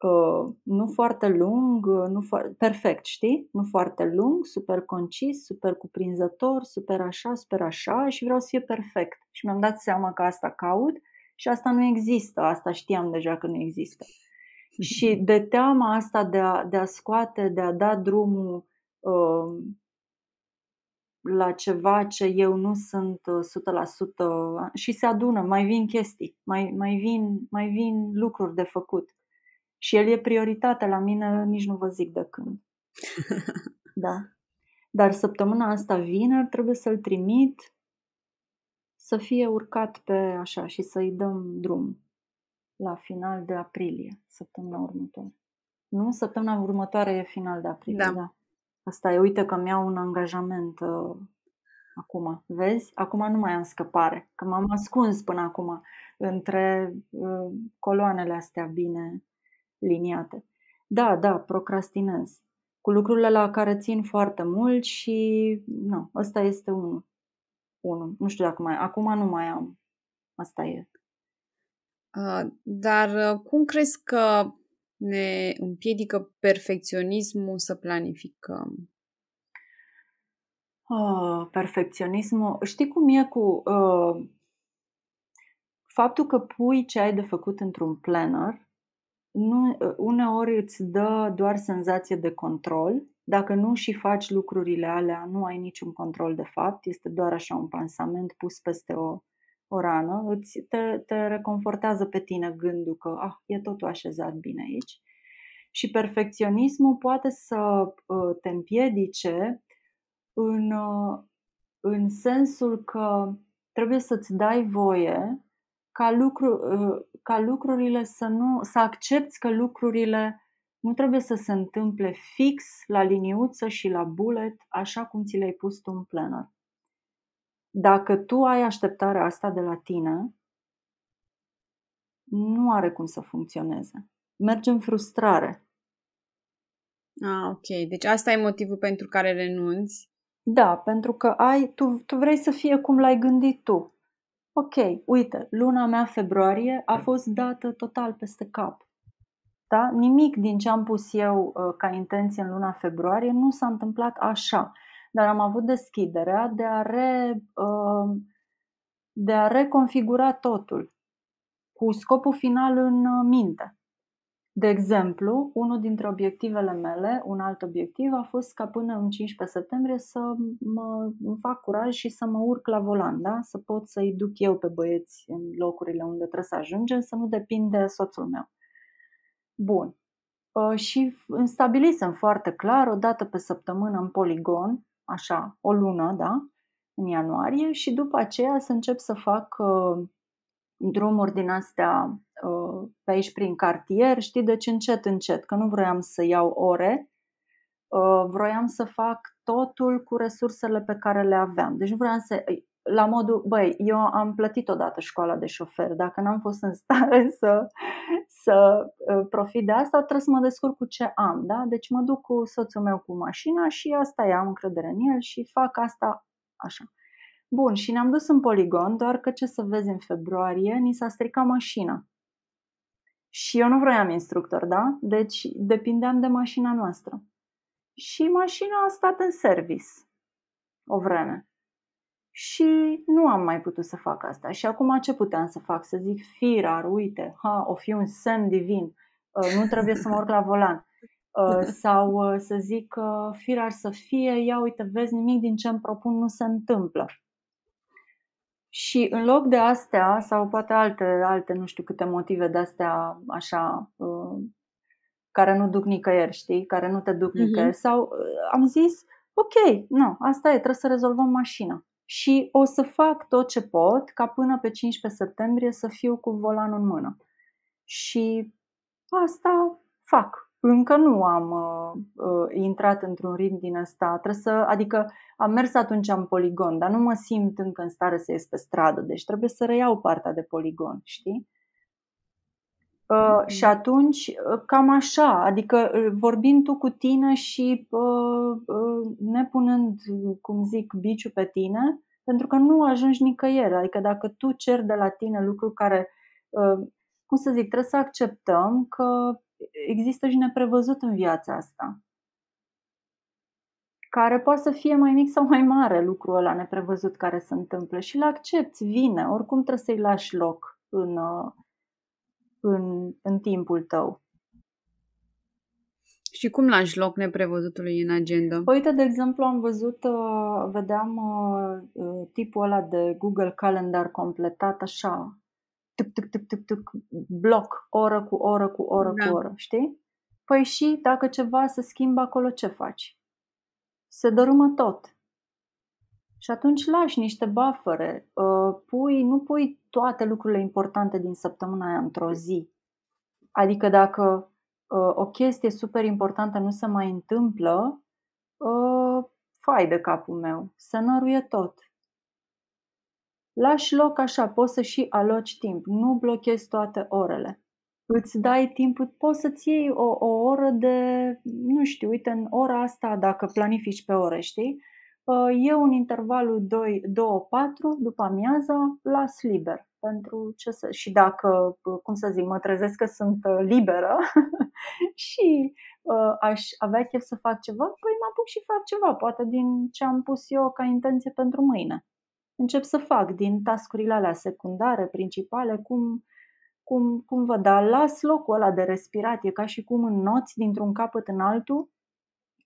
Uh, nu foarte lung, uh, nu fo- perfect, știi? Nu foarte lung, super concis, super cuprinzător, super așa, super așa și vreau să fie perfect. Și mi-am dat seama că asta caut și asta nu există, asta știam deja că nu există. Și de teama asta de a, de a scoate, de a da drumul uh, la ceva ce eu nu sunt 100% uh, și se adună, mai vin chestii, mai, mai, vin, mai vin lucruri de făcut. Și el e prioritate la mine, nici nu vă zic de când. Da. Dar săptămâna asta, vineri, trebuie să-l trimit să fie urcat pe așa și să-i dăm drum la final de aprilie, săptămâna următoare. Nu? Săptămâna următoare e final de aprilie, da. da. Asta e, uite că mi-au un angajament uh, acum, vezi? Acum nu mai am scăpare, că m-am ascuns până acum între uh, coloanele astea bine liniate. Da, da, procrastinez. Cu lucrurile la care țin foarte mult și nu, ăsta este unul. Unul. Nu știu dacă mai, acum nu mai am. Asta e. Uh, dar uh, cum crezi că ne împiedică perfecționismul să planificăm? Oh, perfecționismul. Știi cum e cu uh, faptul că pui ce ai de făcut într-un planner, nu, uneori îți dă doar senzație de control. Dacă nu și faci lucrurile alea, nu ai niciun control de fapt, este doar așa un pansament pus peste o, o rană, îți, te, te reconfortează pe tine gândul că ah, e totul așezat bine aici. Și perfecționismul poate să uh, te împiedice în, uh, în sensul că trebuie să-ți dai voie ca, lucru, uh, ca lucrurile să nu, să accepti că lucrurile nu trebuie să se întâmple fix la liniuță și la bullet, așa cum ți le-ai pus tu în planner. Dacă tu ai așteptarea asta de la tine, nu are cum să funcționeze. Merge în frustrare. Ah, ok. Deci asta e motivul pentru care renunți? Da, pentru că ai, tu, tu vrei să fie cum l-ai gândit tu. Ok, uite, luna mea februarie a fost dată total peste cap. Da? Nimic din ce am pus eu uh, ca intenție în luna februarie nu s-a întâmplat așa, dar am avut deschiderea de a, re, uh, de a reconfigura totul cu scopul final în uh, minte. De exemplu, unul dintre obiectivele mele, un alt obiectiv, a fost ca până în 15 septembrie să mă îmi fac curaj și să mă urc la volan, da? să pot să-i duc eu pe băieți în locurile unde trebuie să ajungem, să nu depind de soțul meu. Bun. Uh, și stabilisem foarte clar, o dată pe săptămână în poligon, așa, o lună, da, în ianuarie și după aceea să încep să fac uh, drumuri din astea uh, pe aici prin cartier, știi, deci încet, încet, că nu vroiam să iau ore, uh, vroiam să fac totul cu resursele pe care le aveam. Deci nu vroiam să, la modul, băi, eu am plătit odată școala de șofer, dacă n-am fost în stare să, să uh, profit de asta, trebuie să mă descurc cu ce am, da? Deci mă duc cu soțul meu cu mașina și asta e, am încredere în el și fac asta așa. Bun, și ne-am dus în poligon, doar că ce să vezi în februarie, ni s-a stricat mașina. Și eu nu vroiam instructor, da? Deci depindeam de mașina noastră. Și mașina a stat în service o vreme. Și nu am mai putut să fac asta. Și acum ce puteam să fac? Să zic, firar, uite, ha, o fi un semn divin, uh, nu trebuie să mă urc la volan. Uh, sau uh, să zic, firar să fie, ia uite, vezi, nimic din ce îmi propun nu se întâmplă. Și în loc de astea, sau poate alte, alte nu știu câte motive de astea așa, uh, care nu duc nicăieri, știi, care nu te duc uh-huh. nicăieri, sau uh, am zis, ok, nu, asta e, trebuie să rezolvăm mașina. Și o să fac tot ce pot ca până pe 15 septembrie să fiu cu volanul în mână. Și asta fac încă nu am uh, uh, intrat într-un ritm din ăsta. Trebuie să, adică am mers atunci în poligon, dar nu mă simt încă în stare să ies pe stradă, deci trebuie să reiau partea de poligon, știi? Uh, și atunci, uh, cam așa, adică uh, vorbind tu cu tine și uh, uh, nepunând, cum zic, biciul pe tine, pentru că nu ajungi nicăieri. Adică dacă tu ceri de la tine lucruri care, uh, cum să zic, trebuie să acceptăm că există și neprevăzut în viața asta. Care poate să fie mai mic sau mai mare lucrul ăla neprevăzut care se întâmplă și îl accepti, vine, oricum trebuie să-i lași loc în, în, în timpul tău. Și cum lași loc neprevăzutului în agenda? Uite, de exemplu, am văzut, uh, vedeam uh, uh, tipul ăla de Google Calendar completat așa, tuc, tuc, tuc, tuc, tuc, bloc, oră cu oră cu oră da. cu oră, știi? Păi și dacă ceva se schimbă acolo, ce faci? Se dărâmă tot. Și atunci lași niște buffere, uh, pui, nu pui toate lucrurile importante din săptămâna aia într-o zi. Adică dacă uh, o chestie super importantă nu se mai întâmplă, uh, fai de capul meu, se năruie tot. Lași loc așa, poți să și aloci timp, nu blochezi toate orele. Îți dai timp, poți să-ți iei o, o oră de, nu știu, uite, în ora asta, dacă planifici pe ore, știi? E un intervalul 2-4, după amiaza, las liber. Pentru ce să... Și dacă, cum să zic, mă trezesc că sunt liberă și uh, aș avea chef să fac ceva, păi mă apuc și fac ceva, poate din ce am pus eu ca intenție pentru mâine. Încep să fac din tascurile alea secundare, principale, cum, cum, cum văd, dar las locul ăla de respirat, e ca și cum înnoți dintr-un capăt în altul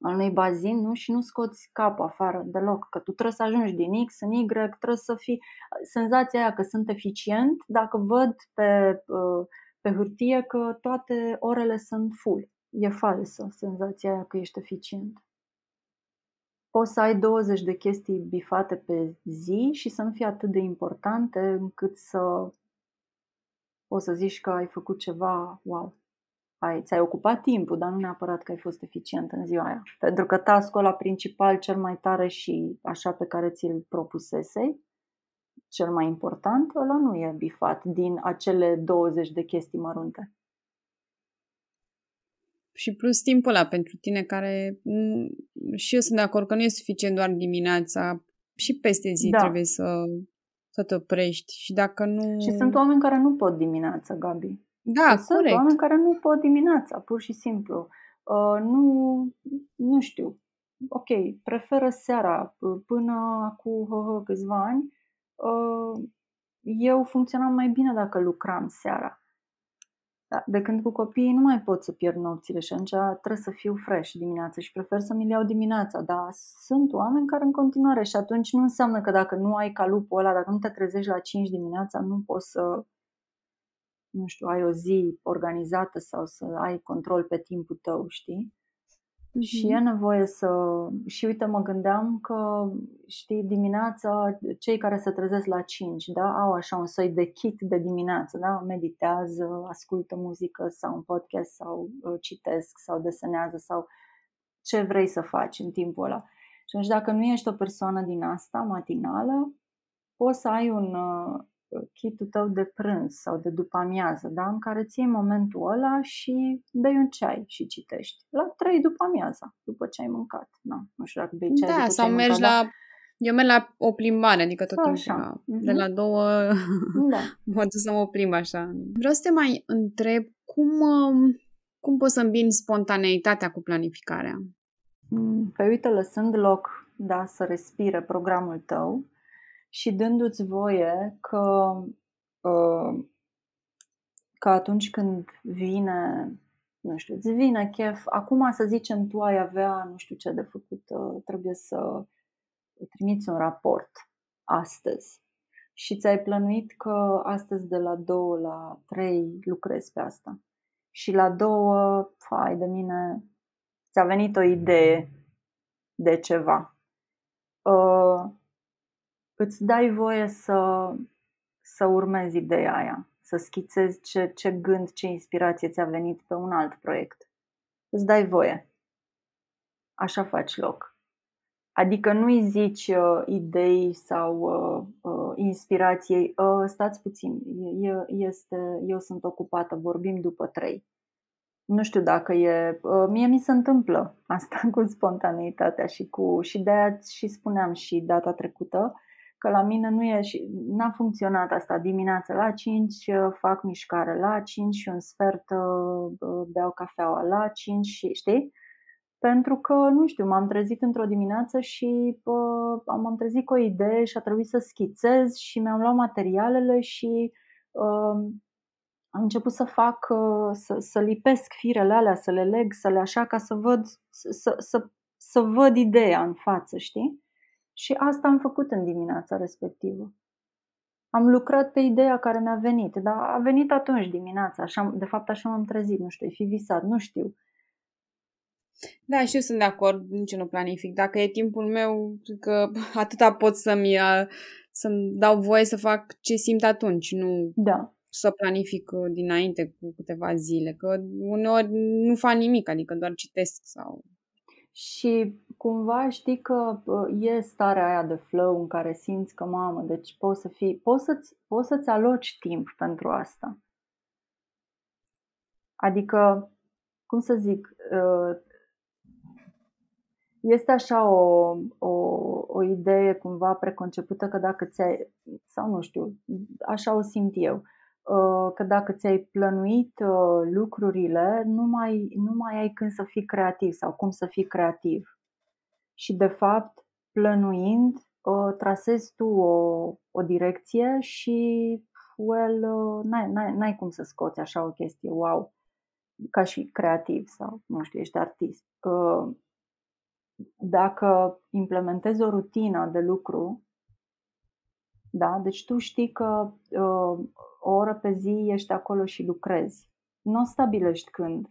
al unui bazin nu? și nu scoți capul afară deloc, că tu trebuie să ajungi din X în Y, trebuie să fii... Senzația aia că sunt eficient dacă văd pe, uh, pe hârtie că toate orele sunt full. E falsă senzația aia că ești eficient. Poți să ai 20 de chestii bifate pe zi și să nu fie atât de importante încât să poți să zici că ai făcut ceva wow ai, ți-ai ocupat timpul, dar nu neapărat că ai fost eficient în ziua aia. Pentru că task-ul ăla principal, cel mai tare și așa pe care ți-l propusesei, cel mai important, ăla nu e bifat din acele 20 de chestii mărunte. Și plus timpul ăla pentru tine care și eu sunt de acord că nu e suficient doar dimineața, și peste zi da. trebuie să, să te oprești. Și dacă nu... Și sunt oameni care nu pot dimineața, Gabi. Da, Sunt corect. oameni care nu pot dimineața, pur și simplu. Uh, nu, nu știu. Ok, preferă seara. Până cu uh, câțiva ani, uh, eu funcționam mai bine dacă lucram seara. Da, de când cu copiii nu mai pot să pierd nopțile și atunci trebuie să fiu fresh dimineața și prefer să mi le iau dimineața. Dar sunt oameni care în continuare și atunci nu înseamnă că dacă nu ai calupul ăla, dacă nu te trezești la 5 dimineața, nu poți să nu știu, ai o zi organizată sau să ai control pe timpul tău, știi? Mm-hmm. Și e nevoie să... Și uite, mă gândeam că, știi, dimineața, cei care se trezesc la 5, da, au așa un soi de kick de dimineață, da, meditează, ascultă muzică sau un podcast sau uh, citesc sau desenează sau ce vrei să faci în timpul ăla. Și atunci, dacă nu ești o persoană din asta matinală, poți să ai un, uh, kitul tău de prânz sau de după amiază, da? în care ții momentul ăla și bei un ceai și citești. La 3 după amiaza, după ce ai mâncat. Na, nu știu dacă bei ceai da, după sau ce ai mergi mâncat, la... Da? Eu merg la o plimbare, adică tot timpul așa. de la două da. mă duc să mă plimb așa. Vreau să te mai întreb cum, um, cum poți să îmbini spontaneitatea cu planificarea? Mm, păi uite, lăsând loc da, să respire programul tău, și dându-ți voie că, uh, că atunci când vine, nu știu, îți vine chef, acum să zicem tu ai avea nu știu ce de făcut, uh, trebuie să trimiți un raport astăzi și ți-ai plănuit că astăzi de la 2 la 3 lucrezi pe asta și la 2, fai de mine, ți-a venit o idee de ceva. Uh, îți dai voie să, să urmezi ideea aia, să schițezi ce, ce gând, ce inspirație ți-a venit pe un alt proiect. Îți dai voie. Așa faci loc. Adică nu-i zici uh, idei sau uh, uh, inspirației, uh, stați puțin, e, este, eu sunt ocupată, vorbim după trei. Nu știu dacă e. Uh, mie mi se întâmplă asta cu spontaneitatea și cu. și de aia și spuneam și data trecută că la mine nu e și n-a funcționat asta dimineața la 5 uh, fac mișcare, la 5 și un sfert uh, uh, beau cafeaua, la 5 și știi? Pentru că, nu știu, m-am trezit într-o dimineață și uh, am trezit cu o idee și a trebuit să schițez și mi-am luat materialele și uh, am început să fac, uh, să, să lipesc firele alea, să le leg, să le așa, ca să văd, să, să, să, să văd ideea în față, știi? Și asta am făcut în dimineața respectivă. Am lucrat pe ideea care mi-a venit, dar a venit atunci dimineața. Așa, de fapt, așa m-am trezit, nu știu, e fi visat, nu știu. Da, și eu sunt de acord, nici nu planific. Dacă e timpul meu, că atâta pot să-mi, să-mi dau voie să fac ce simt atunci, nu da. să planific uh, dinainte cu câteva zile, că uneori nu fac nimic, adică doar citesc sau... Și cumva știi că e starea aia de flow în care simți că, mamă, deci poți să fii, poți să-ți, poți să-ți aloci timp pentru asta. Adică, cum să zic, ă, este așa o, o, o idee cumva preconcepută că dacă ți-ai, sau nu știu, așa o simt eu, uh, că dacă ți-ai plănuit uh, lucrurile, nu mai, nu mai ai când să fii creativ sau cum să fii creativ. Și de fapt, plănuind, uh, trasezi tu o, o direcție și well, n-ai, n-ai, n-ai cum să scoți așa o chestie, wow, ca și creativ sau, nu știu, ești artist. Dacă implementezi o rutină de lucru, da? Deci tu știi că uh, o oră pe zi ești acolo și lucrezi. Nu o stabilești când.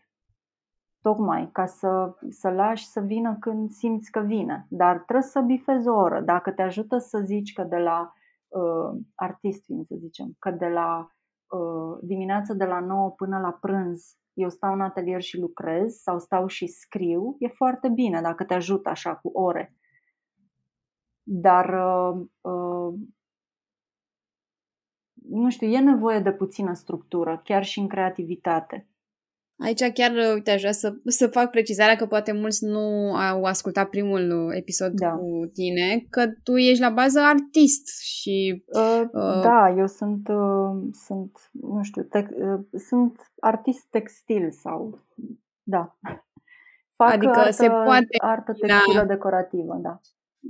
Tocmai ca să, să lași să vină când simți că vine. Dar trebuie să bifezi o oră. Dacă te ajută să zici că de la uh, artist, fiind să zicem, că de la uh, dimineața de la 9 până la prânz eu stau în atelier și lucrez sau stau și scriu, e foarte bine dacă te ajută așa cu ore. Dar uh, uh, nu știu, e nevoie de puțină structură, chiar și în creativitate. Aici chiar, uite, aș vrea să, să fac precizarea că poate mulți nu au ascultat primul episod da. cu tine, că tu ești la bază artist și... Uh, uh, da, eu sunt, uh, sunt nu știu, te, uh, sunt artist textil sau... Da. Fac adică artă, se poate artă textilă decorativă, da.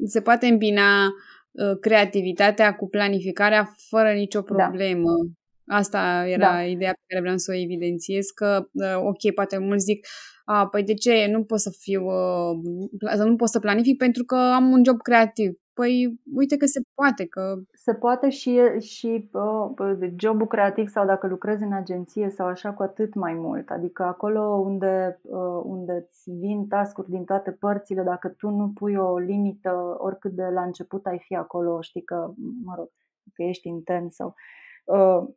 Se poate îmbina Uh, creativitatea cu planificarea fără nicio da. problemă. Da. Asta era da. ideea pe care vreau să o evidențiez, că, uh, ok, poate mulți zic, a, păi de ce nu pot să fiu, uh, nu pot să planific pentru că am un job creativ. Păi uite că se poate, că... Se poate și, și uh, jobul creativ sau dacă lucrezi în agenție sau așa cu atât mai mult. Adică acolo unde, uh, unde îți vin tascuri din toate părțile, dacă tu nu pui o limită, oricât de la început ai fi acolo, știi că, mă rog, că ești intens sau... Uh,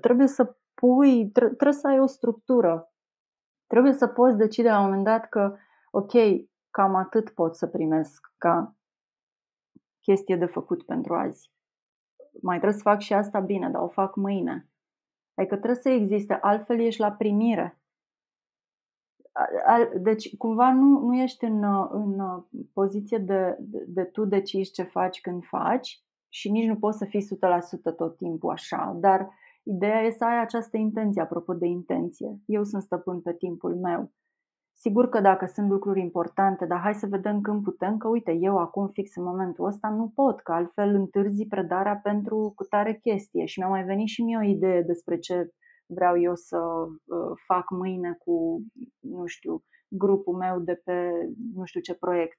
trebuie să pui, tre- trebuie să ai o structură. Trebuie să poți decide la un moment dat că, ok, cam atât pot să primesc ca chestie de făcut pentru azi. Mai trebuie să fac și asta bine, dar o fac mâine. Adică trebuie să existe, altfel ești la primire. Deci, cumva nu, nu ești în, în poziție de, de, de tu decizi ce faci când faci și nici nu poți să fii 100% tot timpul așa, dar ideea e să ai această intenție, apropo de intenție. Eu sunt stăpân pe timpul meu. Sigur că dacă sunt lucruri importante, dar hai să vedem când putem, că uite, eu acum fix în momentul ăsta nu pot, că altfel întârzi predarea pentru cu tare chestie și mi-a mai venit și mie o idee despre ce vreau eu să uh, fac mâine cu, nu știu, grupul meu de pe nu știu ce proiect.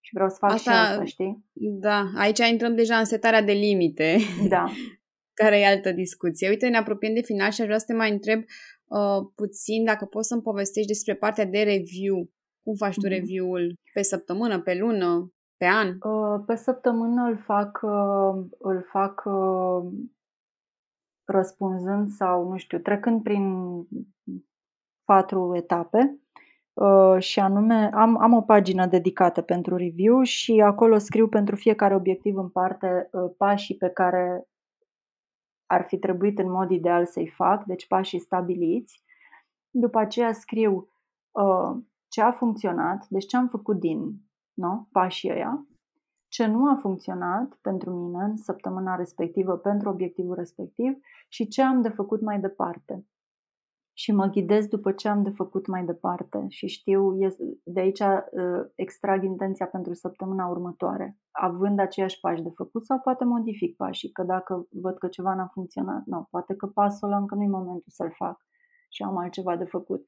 Și vreau să fac asta, și asta, știi? Da, aici intrăm deja în setarea de limite. Da. care e altă discuție. Uite, ne apropiem de final și aș vrea să te mai întreb uh, puțin dacă poți să-mi povestești despre partea de review. Cum faci tu mm-hmm. review-ul? Pe săptămână, pe lună, pe an? Uh, pe săptămână îl fac, uh, îl fac uh, răspunzând sau, nu știu, trecând prin patru etape. Uh, și anume am, am o pagină dedicată pentru review și acolo scriu pentru fiecare obiectiv în parte uh, pașii pe care ar fi trebuit în mod ideal să-i fac, deci pașii stabiliți. După aceea scriu uh, ce a funcționat, deci ce am făcut din no, pașii ăia, ce nu a funcționat pentru mine în săptămâna respectivă, pentru obiectivul respectiv și ce am de făcut mai departe și mă ghidez după ce am de făcut mai departe și știu, de aici uh, extrag intenția pentru săptămâna următoare, având aceiași pași de făcut sau poate modific pașii, că dacă văd că ceva n-a funcționat, nu, poate că pasul ăla încă nu e momentul să-l fac și am altceva de făcut.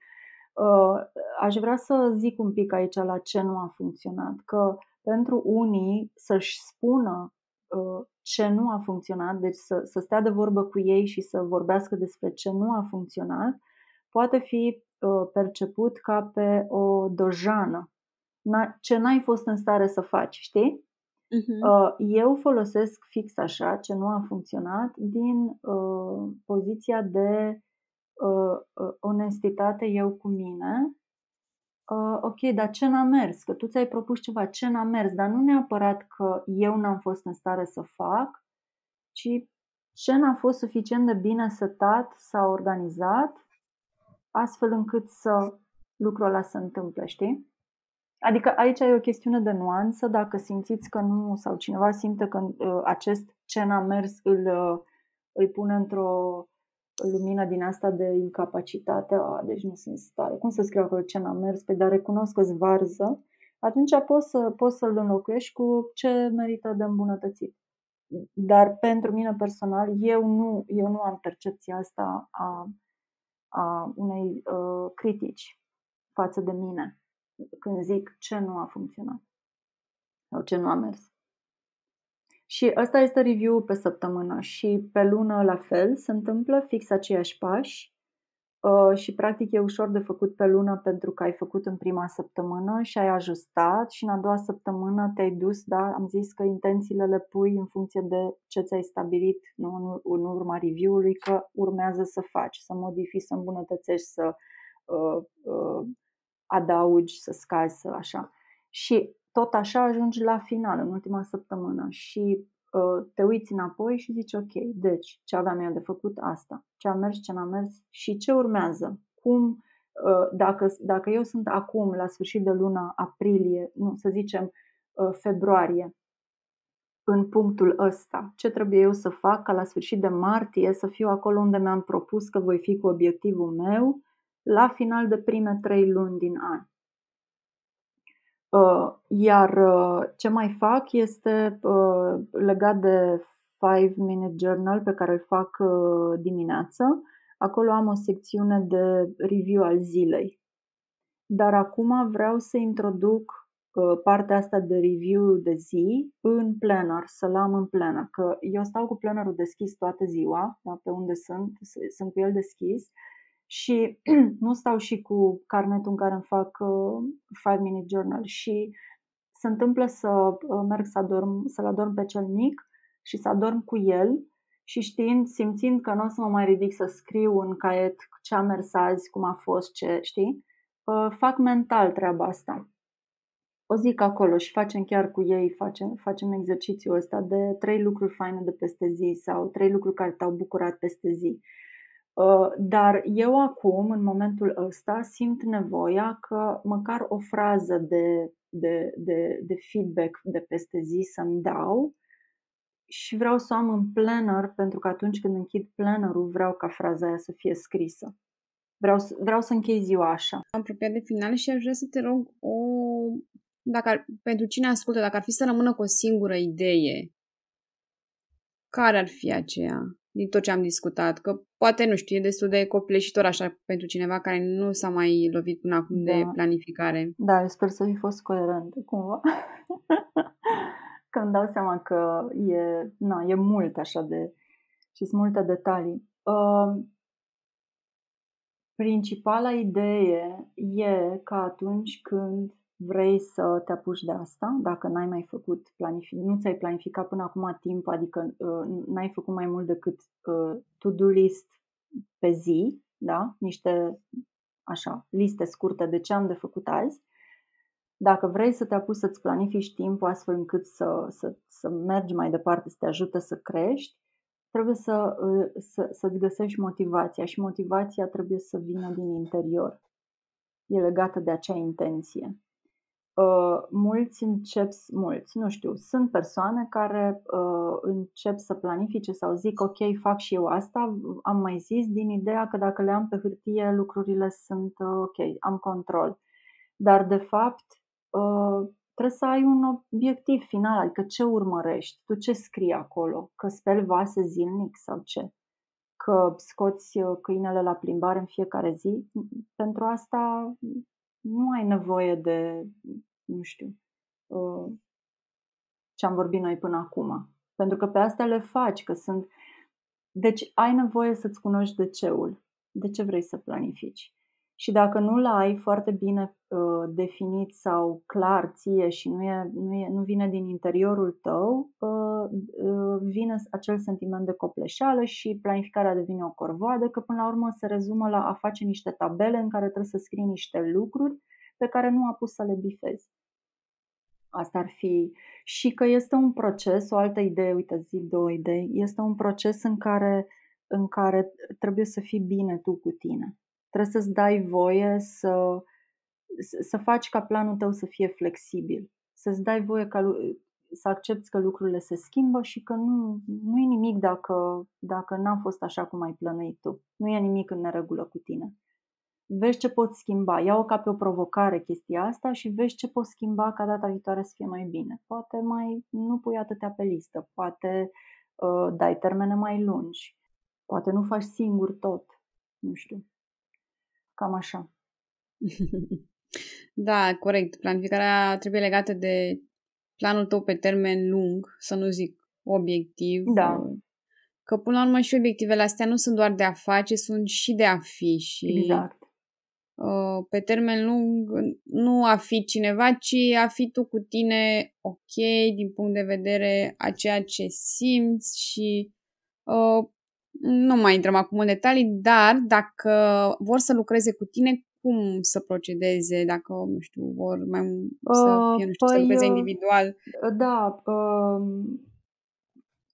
Uh, aș vrea să zic un pic aici la ce nu a funcționat, că pentru unii să-și spună uh, ce nu a funcționat, deci să, să stea de vorbă cu ei și să vorbească despre ce nu a funcționat, poate fi uh, perceput ca pe o dojană, ce n-ai fost în stare să faci, știi? Uh-huh. Eu folosesc fix așa, ce nu a funcționat, din uh, poziția de uh, uh, onestitate eu cu mine. Uh, ok, dar ce n-a mers? Că tu ți-ai propus ceva, ce n-a mers? Dar nu neapărat că eu n-am fost în stare să fac, ci ce n-a fost suficient de bine setat sau organizat astfel încât să lucrul ăla să întâmple, știi? Adică aici e o chestiune de nuanță, dacă simțiți că nu, sau cineva simte că uh, acest ce n-a mers îl, uh, îl pune într-o lumină din asta de incapacitate, a, deci nu sunt stare. Cum să scriu acolo ce n-am mers? Pe dar recunosc că varză, atunci poți, să, poți să-l înlocuiești cu ce merită de îmbunătățit. Dar pentru mine personal, eu nu, eu nu am percepția asta a, a unei uh, critici față de mine când zic ce nu a funcționat sau ce nu a mers. Și ăsta este review pe săptămână și pe lună la fel se întâmplă fix aceiași pași uh, și practic e ușor de făcut pe lună pentru că ai făcut în prima săptămână și ai ajustat și în a doua săptămână te-ai dus, da, am zis că intențiile le pui în funcție de ce ți-ai stabilit nu, în urma review-ului că urmează să faci, să modifici, să îmbunătățești, să uh, uh, adaugi, să scazi, să așa. Și tot așa ajungi la final, în ultima săptămână și uh, te uiți înapoi și zici ok, deci ce aveam eu de făcut asta, ce a mers, ce n-a mers și ce urmează, cum, uh, dacă, dacă eu sunt acum la sfârșit de luna aprilie, nu, să zicem uh, februarie, în punctul ăsta, ce trebuie eu să fac ca la sfârșit de martie să fiu acolo unde mi-am propus că voi fi cu obiectivul meu la final de prime trei luni din an. Uh, iar uh, ce mai fac este uh, legat de 5 Minute Journal pe care îl fac dimineață. Acolo am o secțiune de review al zilei. Dar acum vreau să introduc partea asta de review de zi în planner, să-l am în planner. Că eu stau cu plannerul deschis toată ziua, da, pe unde sunt, sunt cu el deschis și nu stau și cu carnetul în care îmi fac 5 uh, minute journal și se întâmplă să uh, merg să adorm, să-l adorm pe cel mic și să adorm cu el și știind, simțind că nu o să mă mai ridic să scriu în caiet ce a mers azi, cum a fost, ce, știi, uh, fac mental treaba asta. O zic acolo și facem chiar cu ei, facem, facem exercițiul ăsta de trei lucruri faine de peste zi sau trei lucruri care te-au bucurat peste zi. Uh, dar eu acum, în momentul ăsta, simt nevoia că măcar o frază de, de, de, de feedback de peste zi să-mi dau și vreau să o am în planner pentru că atunci când închid plannerul vreau ca fraza aia să fie scrisă. Vreau, vreau să închei ziua așa. Am apropiat de final și aș vrea să te rog o... Dacă ar, pentru cine ascultă, dacă ar fi să rămână cu o singură idee, care ar fi aceea? din tot ce am discutat, că poate, nu știu, e destul de copleșitor așa pentru cineva care nu s-a mai lovit până acum da. de planificare. Da, eu sper să fi fost coerent cumva. că îmi dau seama că e, na, e mult așa de... și sunt multe detalii. Uh, principala idee e că atunci când vrei să te apuci de asta, dacă n-ai mai făcut planific, nu ți-ai planificat până acum timp, adică uh, n-ai făcut mai mult decât uh, to-do list pe zi, da? niște așa, liste scurte de ce am de făcut azi, dacă vrei să te apuci să-ți planifici timpul astfel încât să, să, să mergi mai departe, să te ajute să crești, trebuie să, uh, să, să-ți găsești motivația și motivația trebuie să vină din interior. E legată de acea intenție. Uh, mulți încep, mulți, nu știu, sunt persoane care uh, încep să planifice sau zic ok, fac și eu asta, am mai zis, din ideea că dacă le am pe hârtie lucrurile sunt uh, ok, am control. Dar de fapt uh, trebuie să ai un obiectiv final, adică ce urmărești, tu ce scrii acolo, că speli vase zilnic sau ce, că scoți uh, câinele la plimbare în fiecare zi, pentru asta nu ai nevoie de, nu știu, uh, ce am vorbit noi până acum. Pentru că pe astea le faci, că sunt... Deci ai nevoie să-ți cunoști de ceul. De ce vrei să planifici. Și dacă nu-l ai foarte bine uh, definit sau clar ție și nu, e, nu, e, nu vine din interiorul tău, uh, uh, vine acel sentiment de copleșeală și planificarea devine o corvoadă, că până la urmă se rezumă la a face niște tabele în care trebuie să scrii niște lucruri pe care nu a pus să le bifezi. Asta ar fi. Și că este un proces, o altă idee, uite, zic două idei, este un proces în care, în care trebuie să fii bine tu cu tine. Trebuie să-ți dai voie să, să faci ca planul tău să fie flexibil. Să-ți dai voie ca să accepti că lucrurile se schimbă și că nu, nu e nimic dacă, dacă n-a fost așa cum ai plănuit tu. Nu e nimic în neregulă cu tine. Vezi ce poți schimba. Ia-o ca pe o provocare chestia asta și vezi ce poți schimba ca data viitoare să fie mai bine. Poate mai nu pui atâtea pe listă, poate uh, dai termene mai lungi, poate nu faci singur tot. Nu știu. Cam așa. Da, corect. Planificarea trebuie legată de planul tău pe termen lung, să nu zic obiectiv. Da. Că până la urmă și obiectivele astea nu sunt doar de a face, sunt și de a fi. Și Exact. uh, pe termen lung nu a fi cineva, ci a fi tu cu tine ok din punct de vedere a ceea ce simți și uh, nu mai intrăm acum în detalii, dar dacă vor să lucreze cu tine, cum să procedeze, dacă, nu știu, vor mai să Uh, fie, nu știu, să păi, lucreze uh, individual. Da, um,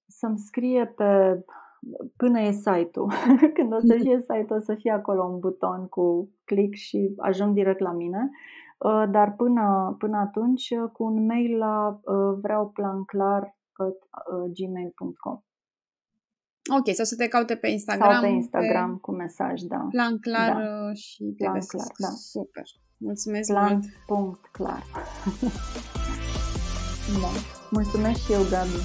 să-mi scrie pe până e site-ul. Când o să fie site-ul, o să fie acolo un buton cu click și ajung direct la mine. Uh, Dar până, până atunci, uh, cu un mail la uh, vreau plan clar gmail.com Ok, sau să te caute pe Instagram. sau pe Instagram cu mesaj, da. Plan clar Da. uh, și te Plan găsesc. clar, da. Super. Mulțumesc Plan mult. punct clar. da. Mulțumesc și eu, Gabi.